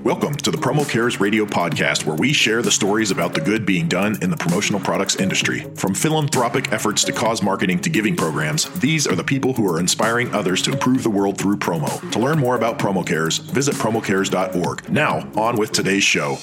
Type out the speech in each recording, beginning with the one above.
Welcome to the Promo Cares Radio podcast, where we share the stories about the good being done in the promotional products industry. From philanthropic efforts to cause marketing to giving programs, these are the people who are inspiring others to improve the world through promo. To learn more about Promo Cares, visit promocares.org. Now, on with today's show.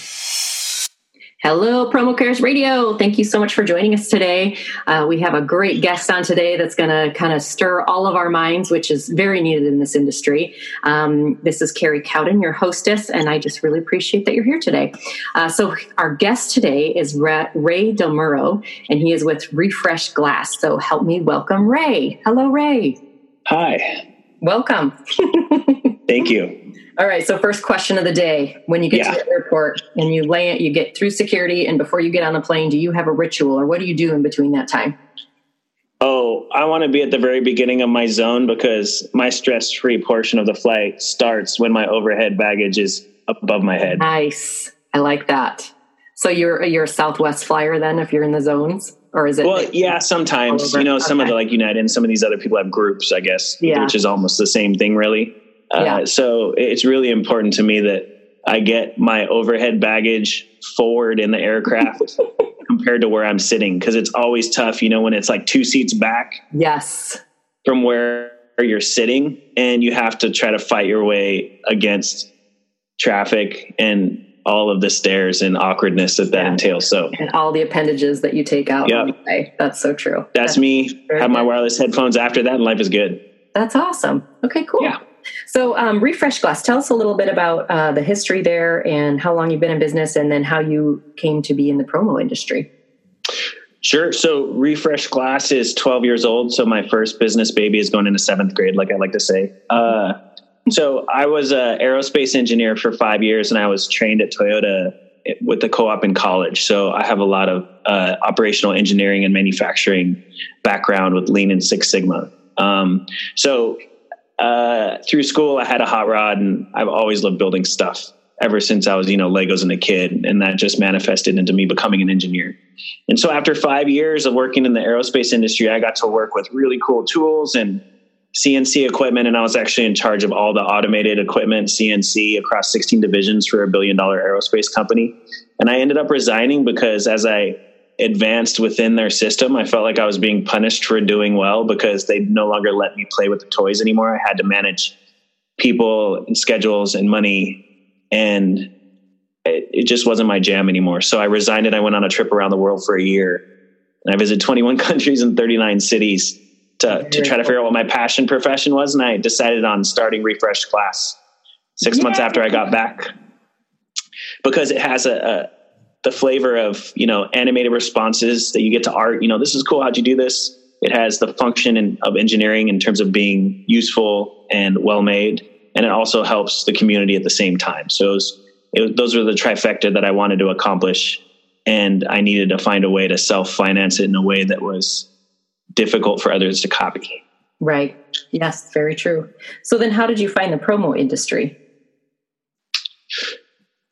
Hello, Promo Cares Radio. Thank you so much for joining us today. Uh, we have a great guest on today that's going to kind of stir all of our minds, which is very needed in this industry. Um, this is Carrie Cowden, your hostess, and I just really appreciate that you're here today. Uh, so, our guest today is Ray Del Muro, and he is with Refresh Glass. So, help me welcome Ray. Hello, Ray. Hi. Welcome. Thank you. All right. So, first question of the day: When you get yeah. to the airport and you land, you get through security, and before you get on the plane, do you have a ritual, or what do you do in between that time? Oh, I want to be at the very beginning of my zone because my stress-free portion of the flight starts when my overhead baggage is above my head. Nice. I like that. So you're you're a Southwest flyer then, if you're in the zones, or is it? Well, yeah, sometimes you know some okay. of the like United and some of these other people have groups, I guess, yeah. which is almost the same thing, really. Uh, yeah. So it's really important to me that I get my overhead baggage forward in the aircraft compared to where I'm sitting because it's always tough, you know, when it's like two seats back. Yes. From where you're sitting, and you have to try to fight your way against traffic and all of the stairs and awkwardness that that yeah. entails. So and all the appendages that you take out. Yeah, that's so true. That's, that's me. Have my wireless headphones after that, and life is good. That's awesome. Okay, cool. Yeah. So, um, Refresh Glass, tell us a little bit about uh, the history there and how long you've been in business, and then how you came to be in the promo industry. Sure. So, Refresh Glass is 12 years old. So, my first business baby is going into seventh grade, like I like to say. Uh, so, I was an aerospace engineer for five years, and I was trained at Toyota with the co-op in college. So, I have a lot of uh, operational engineering and manufacturing background with Lean and Six Sigma. Um, so uh, through school, I had a hot rod, and I've always loved building stuff ever since I was, you know, Legos and a kid, and that just manifested into me becoming an engineer. And so, after five years of working in the aerospace industry, I got to work with really cool tools and CNC equipment, and I was actually in charge of all the automated equipment CNC across 16 divisions for a billion dollar aerospace company. And I ended up resigning because as I advanced within their system. I felt like I was being punished for doing well because they no longer let me play with the toys anymore. I had to manage people and schedules and money, and it, it just wasn't my jam anymore. So I resigned and I went on a trip around the world for a year. And I visited 21 countries and 39 cities to, to try to figure out what my passion profession was. And I decided on starting Refresh Glass six yeah. months after I got back because it has a, a the flavor of you know animated responses that you get to art. You know, this is cool. How'd you do this? It has the function in, of engineering in terms of being useful and well made, and it also helps the community at the same time. So it was, it, those were the trifecta that I wanted to accomplish, and I needed to find a way to self finance it in a way that was difficult for others to copy. Right. Yes, very true. So then, how did you find the promo industry?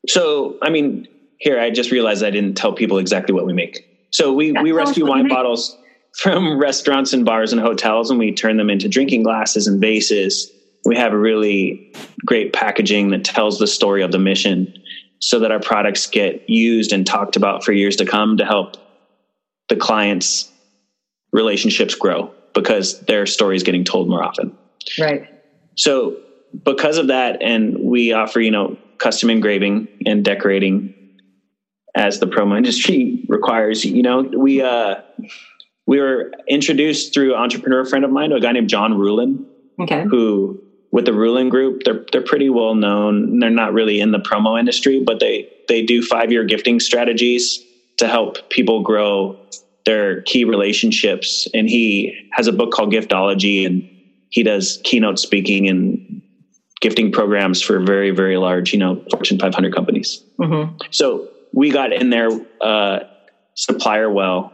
So, I mean, here, I just realized I didn't tell people exactly what we make. So we, we rescue wine bottles from restaurants and bars and hotels and we turn them into drinking glasses and vases. We have a really great packaging that tells the story of the mission so that our products get used and talked about for years to come to help the clients' relationships grow because their story is getting told more often. Right. So because of that, and we offer, you know, custom engraving and decorating as the promo industry requires. You know, we uh, we were introduced through an entrepreneur friend of mine, a guy named John Ruhlin, okay. who with the Ruhlin Group, they're they're pretty well known. They're not really in the promo industry, but they they do five year gifting strategies to help people grow their key relationships. And he has a book called Giftology, and he does keynote speaking and gifting programs for very very large, you know, Fortune 500 companies. Mm-hmm. So we got in their uh, supplier well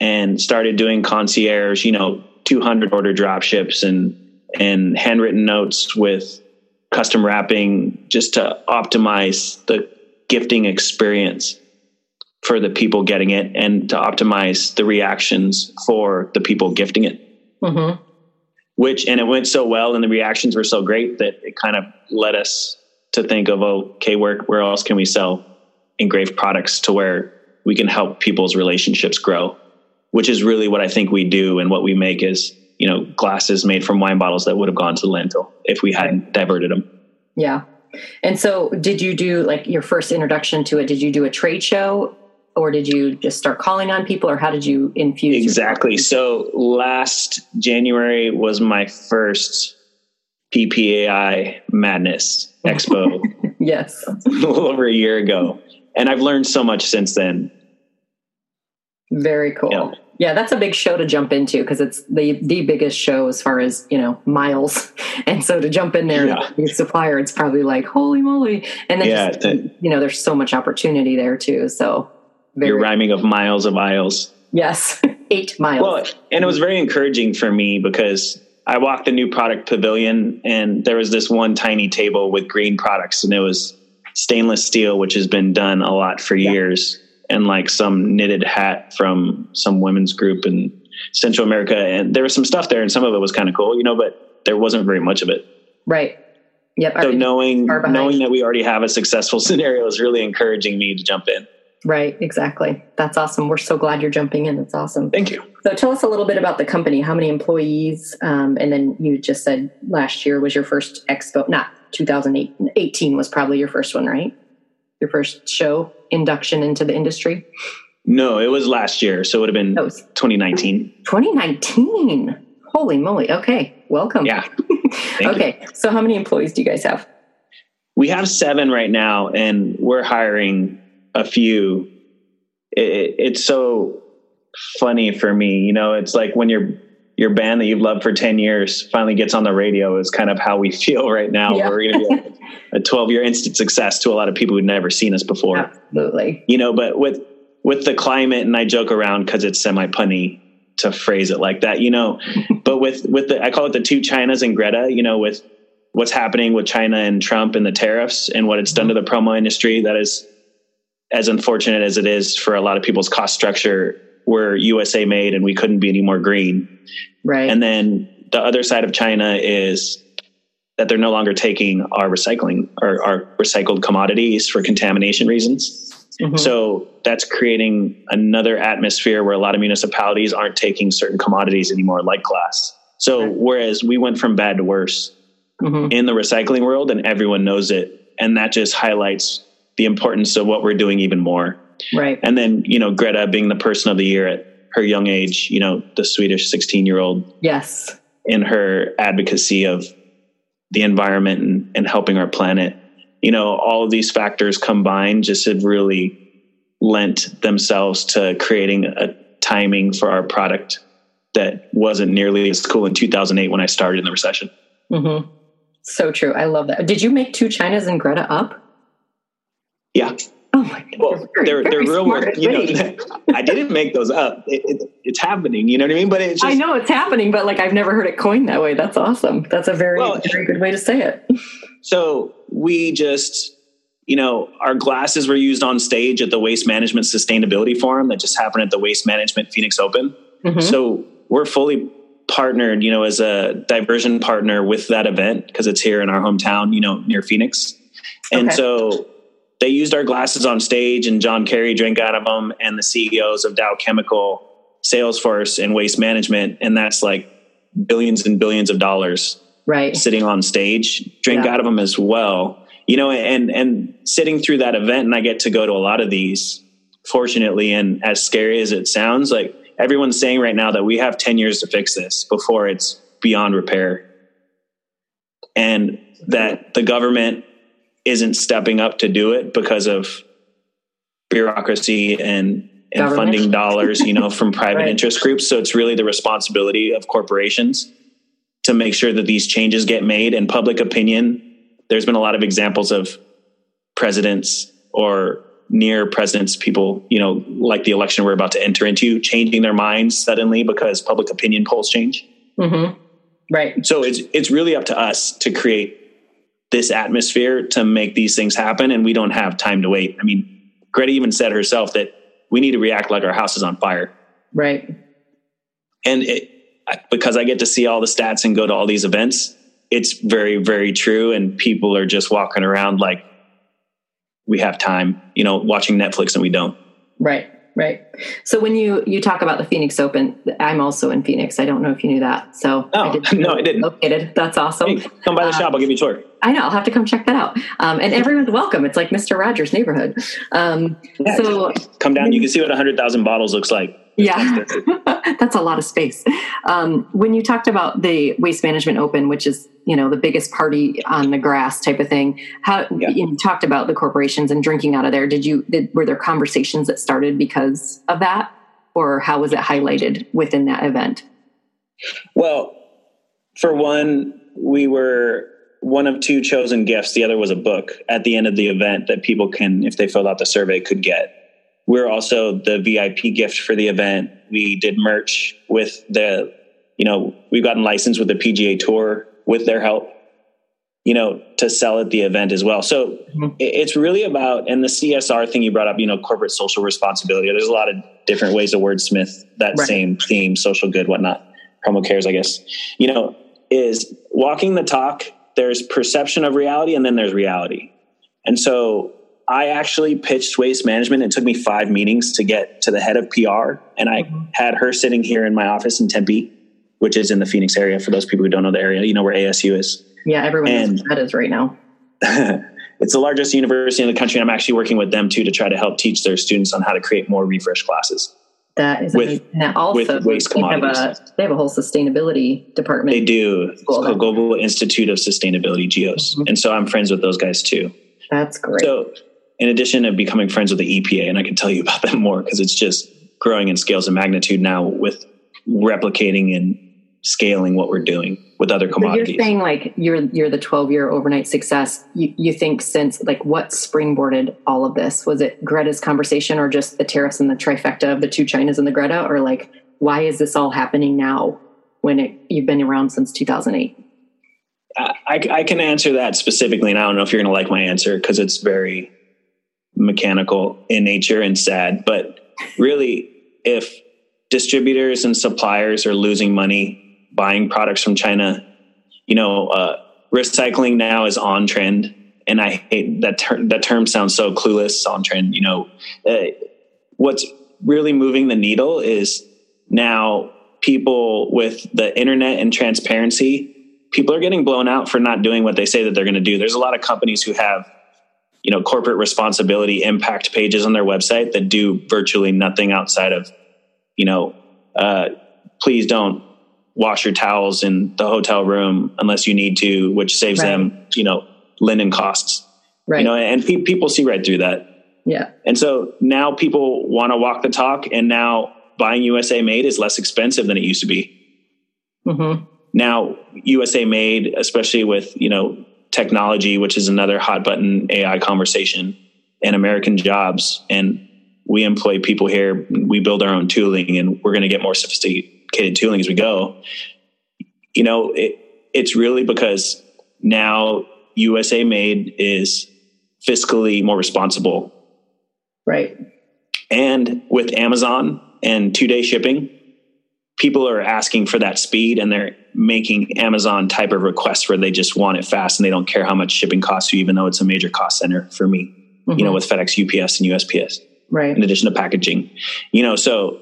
and started doing concierge, you know, 200 order drop ships and and handwritten notes with custom wrapping just to optimize the gifting experience for the people getting it and to optimize the reactions for the people gifting it. Mm-hmm. Which and it went so well and the reactions were so great that it kind of led us to think of okay, where where else can we sell engraved products to where we can help people's relationships grow, which is really what I think we do. And what we make is you know glasses made from wine bottles that would have gone to the landfill if we hadn't diverted them. Yeah. And so, did you do like your first introduction to it? Did you do a trade show or did you just start calling on people or how did you infuse exactly. so last january was my first ppai madness expo. Yes. A little over a year ago and i've learned so much since then very cool yeah, yeah that's a big show to jump into because it's the the biggest show as far as you know miles and so to jump in there yeah. supplier it's probably like holy moly and then yeah, just, you know there's so much opportunity there too so very Your rhyming of miles of aisles. Yes, eight miles. Well, and it was very encouraging for me because I walked the new product pavilion and there was this one tiny table with green products and it was stainless steel, which has been done a lot for yeah. years, and like some knitted hat from some women's group in Central America. And there was some stuff there and some of it was kind of cool, you know, but there wasn't very much of it. Right. Yep. So knowing knowing that we already have a successful scenario is really encouraging me to jump in. Right, exactly. That's awesome. We're so glad you're jumping in. That's awesome. Thank you. So tell us a little bit about the company. How many employees? Um, and then you just said last year was your first expo. Not 2018 was probably your first one, right? Your first show induction into the industry. No, it was last year, so it would have been 2019. 2019. Holy moly! Okay, welcome. Yeah. okay, you. so how many employees do you guys have? We have seven right now, and we're hiring a few, it, it's so funny for me. You know, it's like when your your band that you've loved for 10 years finally gets on the radio is kind of how we feel right now. Yeah. We're going to be a 12 year instant success to a lot of people who've never seen us before. Absolutely. You know, but with, with the climate and I joke around cause it's semi punny to phrase it like that, you know, but with, with the, I call it the two Chinas and Greta, you know, with what's happening with China and Trump and the tariffs and what it's done to the promo industry, that is as unfortunate as it is for a lot of people's cost structure, we're USA made and we couldn't be any more green. Right. And then the other side of China is that they're no longer taking our recycling or our recycled commodities for contamination reasons. Mm-hmm. So that's creating another atmosphere where a lot of municipalities aren't taking certain commodities anymore, like glass. So right. whereas we went from bad to worse mm-hmm. in the recycling world, and everyone knows it, and that just highlights the importance of what we're doing even more. Right. And then, you know, Greta being the person of the year at her young age, you know, the Swedish 16 year old. Yes. In her advocacy of the environment and, and helping our planet. You know, all of these factors combined just have really lent themselves to creating a timing for our product that wasn't nearly as cool in 2008 when I started in the recession. Mm-hmm. So true. I love that. Did you make two Chinas and Greta up? Yeah. My God. Well, they're they're real. You know, I didn't make those up. It, it, it's happening. You know what I mean? But it's. Just, I know it's happening, but like I've never heard it coined that way. That's awesome. That's a very well, very good way to say it. So we just, you know, our glasses were used on stage at the Waste Management Sustainability Forum that just happened at the Waste Management Phoenix Open. Mm-hmm. So we're fully partnered, you know, as a diversion partner with that event because it's here in our hometown, you know, near Phoenix. And okay. so they used our glasses on stage and John Kerry drank out of them and the CEOs of Dow Chemical, Salesforce and Waste Management. And that's like billions and billions of dollars right. sitting on stage, drink yeah. out of them as well. You know, and, and sitting through that event and I get to go to a lot of these fortunately. And as scary as it sounds, like everyone's saying right now that we have 10 years to fix this before it's beyond repair. And that the government isn't stepping up to do it because of bureaucracy and, and funding dollars, you know, from private right. interest groups. So it's really the responsibility of corporations to make sure that these changes get made and public opinion. There's been a lot of examples of presidents or near presidents, people, you know, like the election we're about to enter into, changing their minds suddenly because public opinion polls change. Mm-hmm. Right. So it's it's really up to us to create this atmosphere to make these things happen and we don't have time to wait. I mean, Greta even said herself that we need to react like our house is on fire. Right. And it, because I get to see all the stats and go to all these events, it's very very true and people are just walking around like we have time you know watching netflix and we don't right right. So when you you talk about the phoenix open i'm also in phoenix. I don't know if you knew that. So oh, I didn't no i didn't. Located. That's awesome. Hey, come by the um, shop. I'll give you a tour. I know. I'll have to come check that out. Um, and everyone's welcome. It's like mr rogers neighborhood. Um, yeah, so come down. You can see what 100000 bottles looks like. Yeah. that's a lot of space. Um, when you talked about the waste management open which is you know the biggest party on the grass type of thing. How yeah. you talked about the corporations and drinking out of there. Did you did, were there conversations that started because of that? Or how was it highlighted within that event? Well for one we were one of two chosen gifts. The other was a book at the end of the event that people can if they filled out the survey could get. We're also the vip gift for the event. We did merch with the you know we've gotten licensed with the pga tour with their help, you know, to sell at the event as well. So mm-hmm. it's really about, and the CSR thing you brought up, you know, corporate social responsibility. There's a lot of different ways to wordsmith that right. same theme, social good, whatnot, promo cares, I guess, you know, is walking the talk. There's perception of reality and then there's reality. And so I actually pitched waste management. It took me five meetings to get to the head of PR, and I mm-hmm. had her sitting here in my office in Tempe which is in the Phoenix area. For those people who don't know the area, you know where ASU is. Yeah, everyone and, knows where that is right now. it's the largest university in the country. I'm actually working with them too to try to help teach their students on how to create more refresh classes. That is with, also with waste they commodities. Have a, they have a whole sustainability department. They do. It's called Global Institute of Sustainability, GIOS. Mm-hmm. And so I'm friends with those guys too. That's great. So in addition to becoming friends with the EPA, and I can tell you about that more because it's just growing in scales and magnitude now with replicating and scaling what we're doing with other commodities. you're saying like you're you're the 12 year overnight success. You, you think since like what springboarded all of this? Was it Greta's conversation or just the tariffs and the trifecta of the two Chinas and the Greta, or like why is this all happening now when it, you've been around since 2008? I, I can answer that specifically, and I don't know if you're going to like my answer because it's very mechanical in nature and sad. But really, if distributors and suppliers are losing money buying products from China. You know, uh, recycling now is on trend, and I hate that term. That term sounds so clueless. On trend. You know, uh, what's really moving the needle is now people with the internet and transparency. People are getting blown out for not doing what they say that they're going to do. There's a lot of companies who have you know corporate responsibility impact pages on their website that do virtually nothing outside of you know uh, please don't wash your towels in the hotel room unless you need to, which saves right. them, you know, linen costs. Right. You know, and pe- people see right through that. Yeah. And so now people want to walk the talk, and now buying USA made is less expensive than it used to be. Mm-hmm. Now USA made, especially with you know technology, which is another hot button AI conversation, and American jobs, and we employ people here. We build our own tooling, and we're going to get more sophisticated sophisticated tooling as we go, you know, it, it's really because now USA made is fiscally more responsible. Right. And with Amazon and two day shipping, people are asking for that speed and they're making Amazon type of requests where they just want it fast and they don't care how much shipping costs you, even though it's a major cost center for me, mm-hmm. you know, mm-hmm. with FedEx, UPS, and USPS. Right. In addition to packaging, you know, so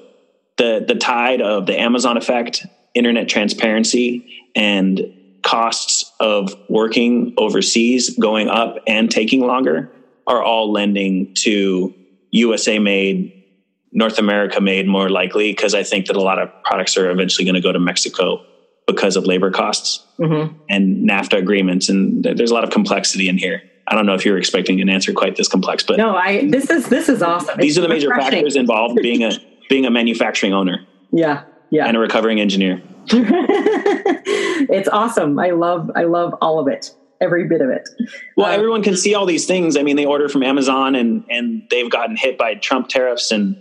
the the tide of the Amazon effect, internet transparency, and costs of working overseas going up and taking longer are all lending to USA made, North America made more likely because I think that a lot of products are eventually going to go to Mexico because of labor costs mm-hmm. and NAFTA agreements. And there's a lot of complexity in here. I don't know if you're expecting an answer quite this complex, but no, I this is this is awesome. These it's are the major factors involved being a being a manufacturing owner. Yeah. Yeah. And a recovering engineer. it's awesome. I love I love all of it. Every bit of it. Well, um, everyone can see all these things. I mean, they order from Amazon and and they've gotten hit by Trump tariffs and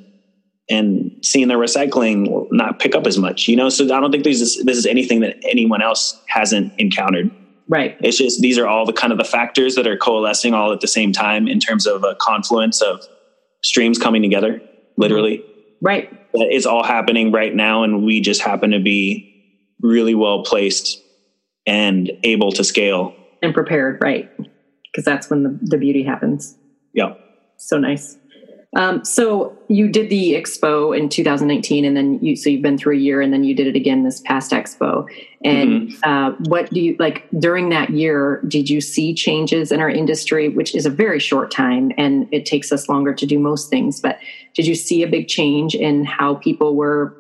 and seeing their recycling not pick up as much, you know. So I don't think this is this is anything that anyone else hasn't encountered. Right. It's just these are all the kind of the factors that are coalescing all at the same time in terms of a confluence of streams coming together, literally. Right. It's all happening right now, and we just happen to be really well placed and able to scale and prepared, right? Because that's when the, the beauty happens. Yeah. So nice. Um, so you did the expo in 2019, and then you so you've been through a year, and then you did it again this past expo. And mm-hmm. uh, what do you like during that year? Did you see changes in our industry, which is a very short time, and it takes us longer to do most things? But did you see a big change in how people were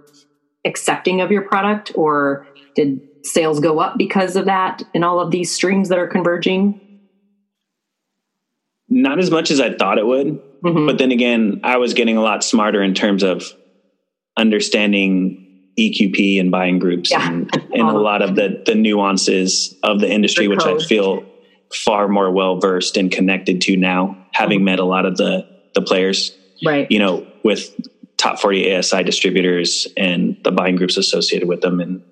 accepting of your product, or did sales go up because of that in all of these streams that are converging? Not as much as I thought it would. Mm-hmm. But then again, I was getting a lot smarter in terms of understanding EQP and buying groups yeah. and, and a lot of the, the nuances of the industry, the which I feel far more well versed and connected to now, having mm-hmm. met a lot of the, the players, right? You know, with top 40 ASI distributors and the buying groups associated with them. And,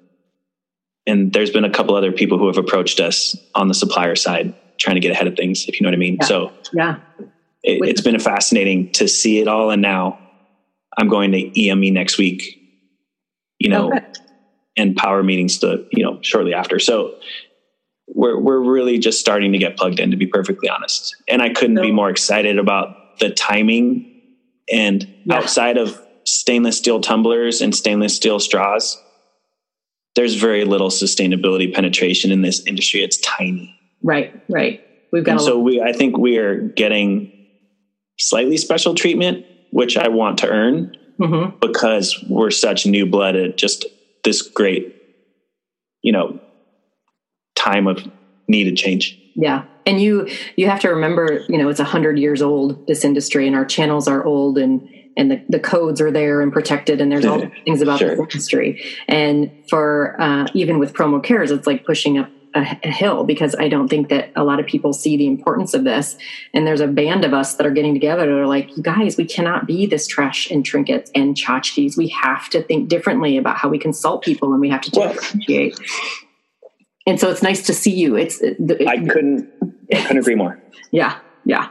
and there's been a couple other people who have approached us on the supplier side trying to get ahead of things, if you know what I mean. Yeah. So yeah, it, has been fascinating to see it all. And now I'm going to EME next week, you know, okay. and power meetings to, you know, shortly after. So we're, we're really just starting to get plugged in to be perfectly honest. And I couldn't so, be more excited about the timing and yeah. outside of stainless steel tumblers and stainless steel straws, there's very little sustainability penetration in this industry. It's tiny. Right, right. We've got so we I think we are getting slightly special treatment, which I want to earn mm-hmm. because we're such new blood at just this great, you know, time of needed change. Yeah. And you you have to remember, you know, it's a hundred years old, this industry, and our channels are old and and the, the codes are there and protected and there's all things about sure. the industry. And for uh, even with promo cares, it's like pushing up a, a, hill because I don't think that a lot of people see the importance of this. And there's a band of us that are getting together that are like, you guys, we cannot be this trash and trinkets and tchotchkes. We have to think differently about how we consult people and we have to differentiate. And so it's nice to see you. It's it, I couldn't I couldn't agree more. Yeah, yeah.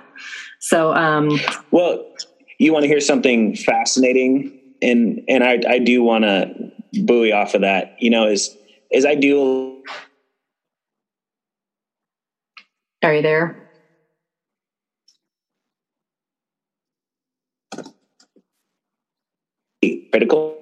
So um well, you want to hear something fascinating and and I I do want to buoy off of that. You know, is is I do Are you there? Critical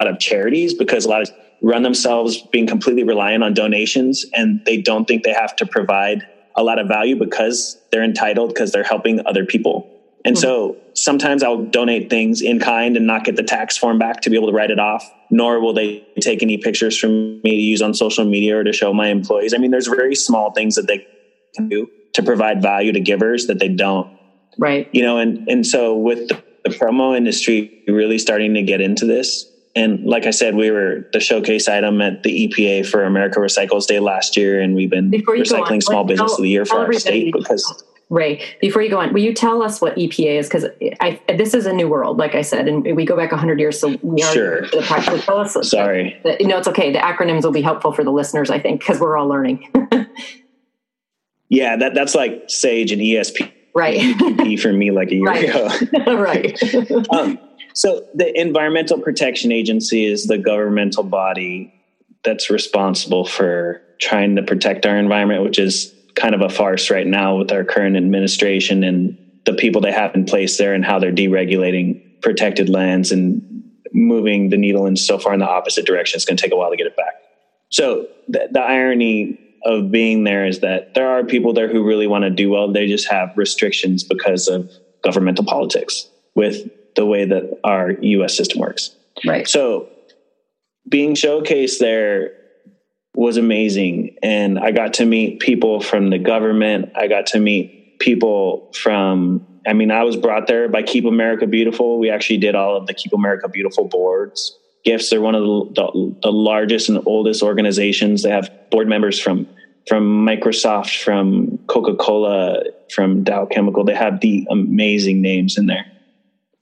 a lot of charities because a lot of run themselves being completely reliant on donations and they don't think they have to provide a lot of value because they're entitled because they're helping other people. And mm-hmm. so sometimes I'll donate things in kind and not get the tax form back to be able to write it off, nor will they take any pictures from me to use on social media or to show my employees. I mean, there's very small things that they can do to provide value to givers that they don't. Right. You know, and and so with the, the promo industry really starting to get into this, and like I said, we were the showcase item at the EPA for America Recycles Day last year, and we've been recycling on, small business tell, of the year for our state because. Ray, before you go on, will you tell us what EPA is? Because i this is a new world, like I said, and we go back 100 years, so we are sure. the practical. Tell us. Sorry. That, no, it's okay. The acronyms will be helpful for the listeners, I think, because we're all learning. Yeah, that that's like Sage and ESP. Right. for me like a year right. ago. right. um, so the Environmental Protection Agency is the governmental body that's responsible for trying to protect our environment, which is kind of a farce right now with our current administration and the people they have in place there and how they're deregulating protected lands and moving the needle in so far in the opposite direction. It's going to take a while to get it back. So the, the irony of being there is that there are people there who really want to do well. They just have restrictions because of governmental politics with the way that our US system works. Right. So being showcased there was amazing. And I got to meet people from the government. I got to meet people from, I mean, I was brought there by Keep America Beautiful. We actually did all of the Keep America Beautiful boards gifts. They're one of the, the, largest and oldest organizations. They have board members from from Microsoft, from Coca Cola, from Dow Chemical. They have the amazing names in there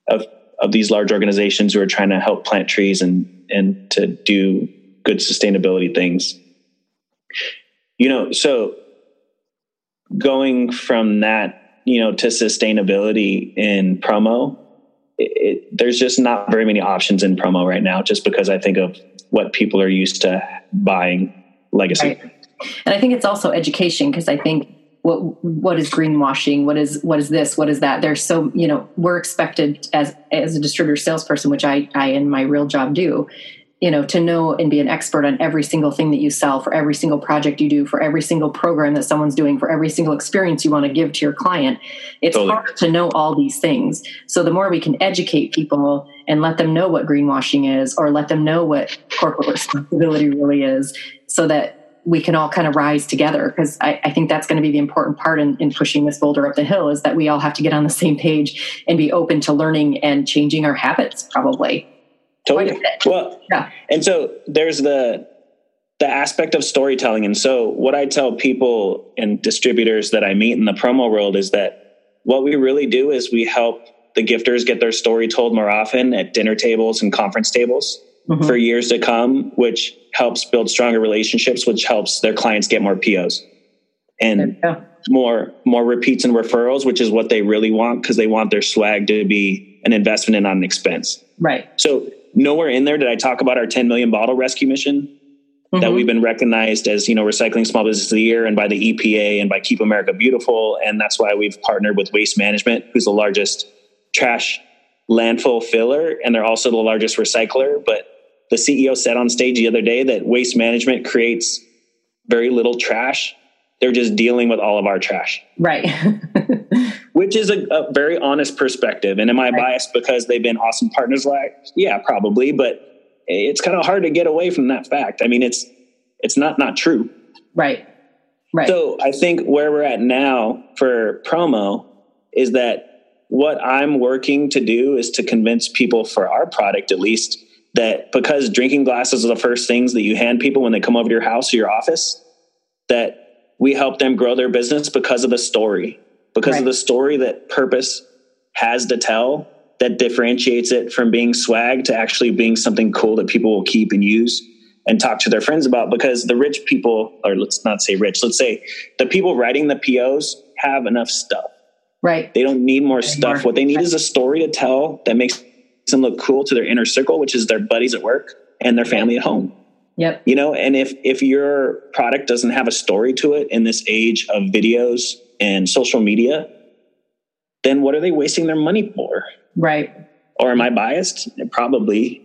of of these large organizations who are trying to help plant trees and and to do good sustainability things. You know, so going from that, you know, to sustainability in promo it, there's just not very many options in promo right now, just because I think of what people are used to buying. legacy. Right. And I think it's also education because I think what what is greenwashing what is what is this what is that there's so you know we're expected as as a distributor salesperson which i i in my real job do you know to know and be an expert on every single thing that you sell for every single project you do for every single program that someone's doing for every single experience you want to give to your client. It's totally. hard to know all these things. So the more we can educate people and let them know what greenwashing is or let them know what corporate responsibility really is so that we can all kind of rise together because I, I, think that's going to be the important part in, in, pushing this boulder up the hill is that we all have to get on the same page and be open to learning and changing our habits probably totally well yeah and so there's the the aspect of storytelling and so what i tell people and distributors that i meet in the promo world is that what we really do is we help the gifters get their story told more often at dinner tables and conference tables mm-hmm. for years to come, which helps build stronger relationships, which helps their clients get more POs and more more repeats and referrals, which is what they really want because they want their swag to be an investment and not an expense. Right. So nowhere in there did I talk about our 10 million bottle rescue mission mm-hmm. that we've been recognized as you know recycling small business of the year and by the EPA and by Keep America Beautiful, and that's why we've partnered with Waste Management, who's the largest trash landfill filler, and they're also the largest recycler, but the CEO said on stage the other day that waste management creates very little trash. They're just dealing with all of our trash. Right. Which is a, a, very honest perspective. And am I right. biased because they've been awesome partners? Like, yeah, probably, but it's kind of hard to get away from that fact. I mean, it's it's not not true. Right. Right. So I think where we're at now for promo is that what I'm working to do is to convince people for our product at least that because drinking glasses are the first things that you hand people when they come over to your house or your office, that we help them grow their business because of the story, because right. of the story that purpose has to tell that differentiates it from being swag to actually being something cool that people will keep and use and talk to their friends about because the rich people or let's not say rich let's say the people writing the pos have enough stuff right they don't need more stuff what they need is a story to tell that makes them look cool to their inner circle, which is their buddies at work and their family at home. Yep. You know, and if if your product doesn't have a story to it in this age of videos and social media, then what are they wasting their money for? Right. Or am I biased? Probably.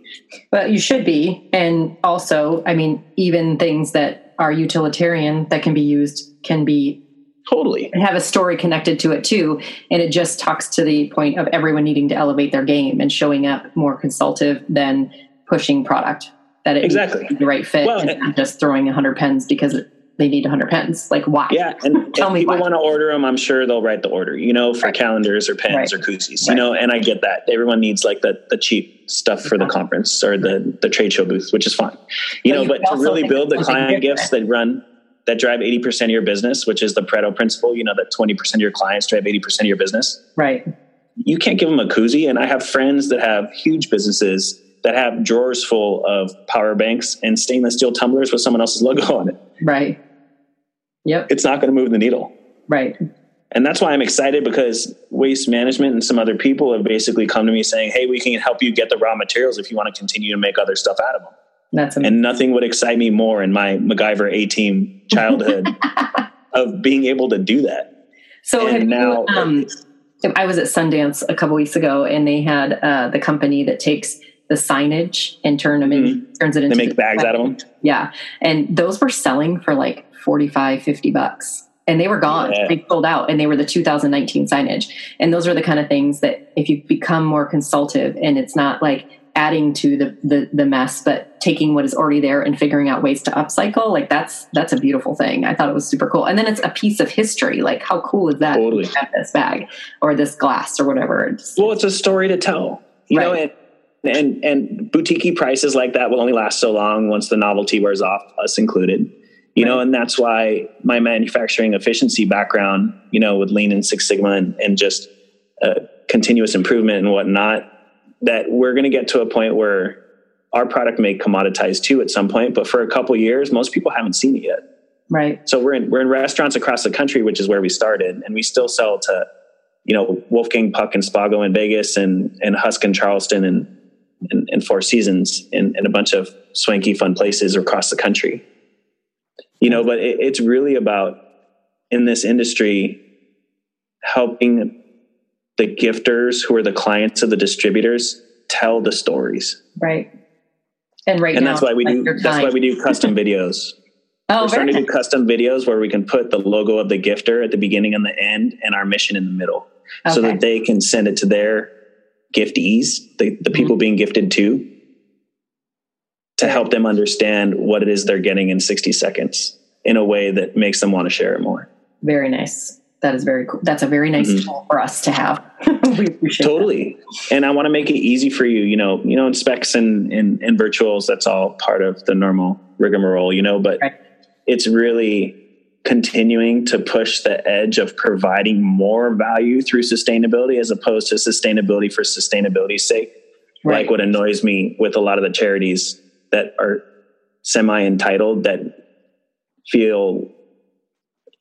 But you should be. And also, I mean, even things that are utilitarian that can be used can be Totally. And have a story connected to it too. And it just talks to the point of everyone needing to elevate their game and showing up more consultative than pushing product. That it exactly the right fit well, and not just throwing 100 pens because they need 100 pens. Like, why? Yeah. And Tell if me people want to order them, I'm sure they'll write the order, you know, for right. calendars or pens right. or koozies, right. you know, and I get that. Everyone needs like the, the cheap stuff for the conference or the, the trade show booth, which is fine, you but know, you but to really build the client gifts that run that drive 80% of your business, which is the Pareto principle, you know, that 20% of your clients drive 80% of your business. Right. You can't give them a koozie. And I have friends that have huge businesses that have drawers full of power banks and stainless steel tumblers with someone else's logo on it. Right. Yep. It's not going to move the needle. Right. And that's why I'm excited because waste management and some other people have basically come to me saying, Hey, we can help you get the raw materials if you want to continue to make other stuff out of them. That's amazing. and nothing would excite me more in my MacGyver A team childhood of being able to do that. So and now, you, um, I was at Sundance a couple weeks ago, and they had uh, the company that takes the signage and turn them in, mm-hmm. turns it into. They make bags out of them. Yeah, and those were selling for like 45, 50 bucks and they were gone. Yeah. They sold out, and they were the 2019 signage. And those are the kind of things that if you become more consultative, and it's not like adding to the, the, the mess, but taking what is already there and figuring out ways to upcycle, like that's that's a beautiful thing. I thought it was super cool. And then it's a piece of history. Like how cool is that? Totally. have this bag or this glass or whatever. It's, well, it's a story to tell. You right. know, and and and boutique prices like that will only last so long once the novelty wears off, us included. You right. know, and that's why my manufacturing efficiency background, you know, with Lean and Six Sigma and, and just uh, continuous improvement and whatnot, that we're going to get to a point where our product may commoditize too at some point, but for a couple years, most people haven't seen it yet. Right. So we're in we're in restaurants across the country, which is where we started, and we still sell to, you know, Wolfgang Puck and Spago in Vegas and and Husk in Charleston and and, and Four Seasons and, and a bunch of swanky fun places across the country. You know, but it, it's really about in this industry helping the gifters who are the clients of the distributors tell the stories. Right. And right and now, that's why we like do that's why we do custom videos. Oh, We're starting to do custom videos where we can put the logo of the gifter at the beginning and the end and our mission in the middle so that they can send it to their giftees, the, the mm-hmm. people being gifted to, to help them understand what it is they're getting in 60 seconds in a way that makes them want to share it more. very nice. That is very cool. That's a very nice Mhm. tool for us to have. we appreciate that. Totally. And I want to make it easy for you, you know, you know, in specs and, and, and virtuals, that's all part of the normal rigmarole, you know, but Right. it's really continuing to push the edge of providing more value through sustainability as opposed to sustainability for sustainability's sake. Right. Like what annoys me with a lot of the charities that are semi entitled that feel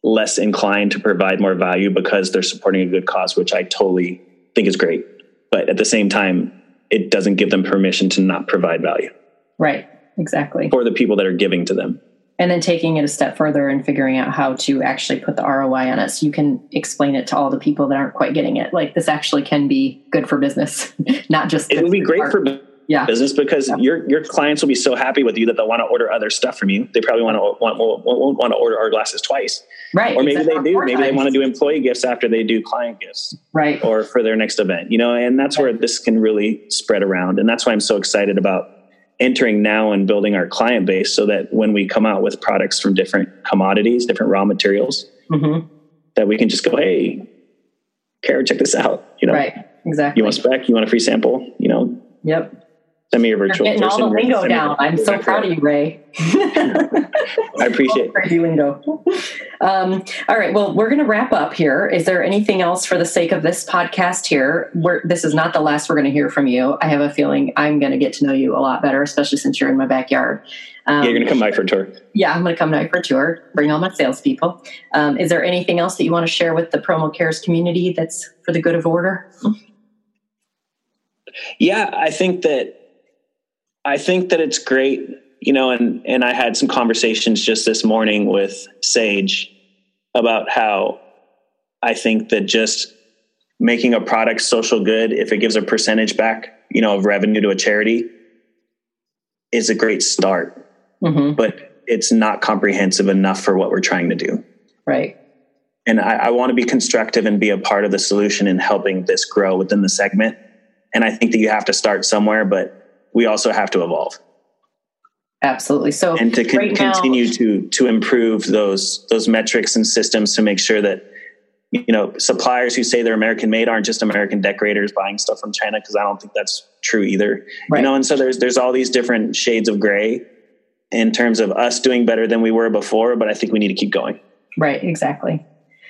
less inclined to provide more value because they're supporting a good cause, which I totally think is great. But at the same time, it doesn't give them permission to not provide value Right. Exactly. for the people that are giving to them. and then taking it a step further and figuring out how to actually put the ROI on it so you can explain it to all the people that aren't quite getting it. Like this actually can be good for business, not just It would be great for yeah. business because Yeah. your your clients will be so happy with you that they'll want to order other stuff from you. They probably want to want, want, want, want to order our glasses twice, Right. or maybe exactly. they do. Maybe they want to do employee gifts after they do client gifts. right. or for their next event, you know, and that's where this can really spread around. And that's why I'm so excited about entering now and building our client base so that when we come out with products from different commodities, different raw materials, hmm that we can just go, hey, Carrie, check this out. You know, Right. Exactly. you want a spec, you want a free sample, you know, yep. Your You're getting all the lingo down. I'm so proud of you, Ray. I appreciate it. crazy lingo. Um, all right. Well, we're going to wrap up here. Is there anything else for the sake of this podcast here? We're, this is not the last we're going to hear from you. I have a feeling I'm going to get to know you a lot better, especially since you're in my backyard. Um, Yeah, you're going to come by for a tour. yeah, I'm going to come night for a tour, bring all my salespeople. Um, is there anything else that you want to share with the Promo Cares community that's for the good of order? Yeah, I think that I think that it's great, you know, and and I had some conversations just this morning with Sage about how I think that just making a product social good if it gives a percentage back, you know, of revenue to a charity is a great start, hmm but it's not comprehensive enough for what we're trying to do. Right. And I, I want to be constructive and be a part of the solution in helping this grow within the segment. And I think that you have to start somewhere, but we also have to evolve Absolutely. So, and to con- right now- continue to to improve those those metrics and systems to make sure that you know suppliers who say they're American made aren't just American decorators buying stuff from China because I don't think that's true either. Right. You know, and so there's there's all these different shades of gray in terms of us doing better than we were before, but I think we need to keep going. Right, exactly.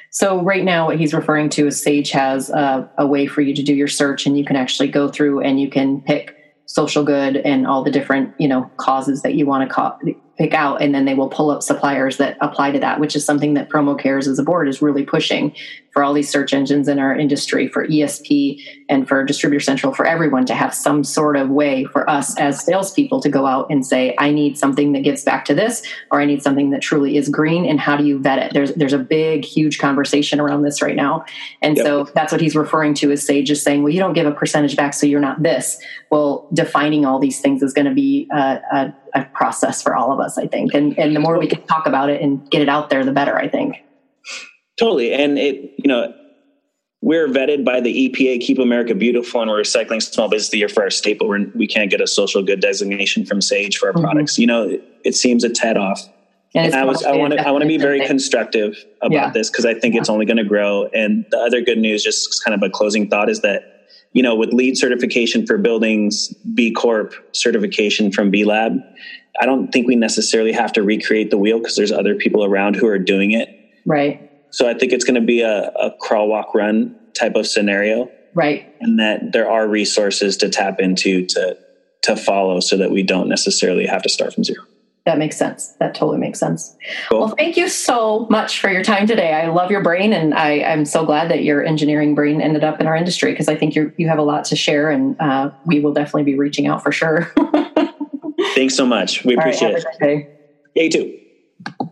So right now, what he's referring to is Sage has a, a way for you to do your search, and you can actually go through and you can pick social good and all the different you know causes that you want to pick out, and then they will pull up suppliers that apply to that, which is something that Promo Cares as a board is really pushing for all these search engines in our industry, for ESP and for Distributor Central, for everyone to have some sort of way for us as salespeople to go out and say, I need something that gives back to this, or I need something that truly is green. And how do you vet it? There's there's a big, huge conversation around this right now, and Yep. so that's what he's referring to as Sage is saying, well, you don't give a percentage back, so you're not this. Well, defining all these things is going to be a, a, a process for all of us, I think, and and the more we can talk about it and get it out there, the better, I think. Totally. And it, you know, we're vetted by the EPA, Keep America Beautiful, and we're recycling small business of the year for our staple. We're, we can't get a social good designation from Sage for our Mhm. products. You know, it, it seems a tad off. And And I was, I want to, I want to be very constructive about Yeah. this because I think it's only going to grow. And the other good news, just kind of a closing thought, is that you know, with LEED certification for buildings, B Corp certification from B Lab, I don't think we necessarily have to recreate the wheel because there's other people around who are doing it. right, So I think it's going to be a, a crawl, walk, run type of scenario, right. and that there are resources to tap into to to follow, so that we don't necessarily have to start from zero. That makes sense. That totally makes sense. Cool. Well, thank you so much for your time today. I love your brain, and I, I'm so glad that your engineering brain ended up in our industry because I think you you have a lot to share, and uh, we will definitely be reaching out for sure. Thanks so much. We All right, appreciate a it. day. Yeah, you too.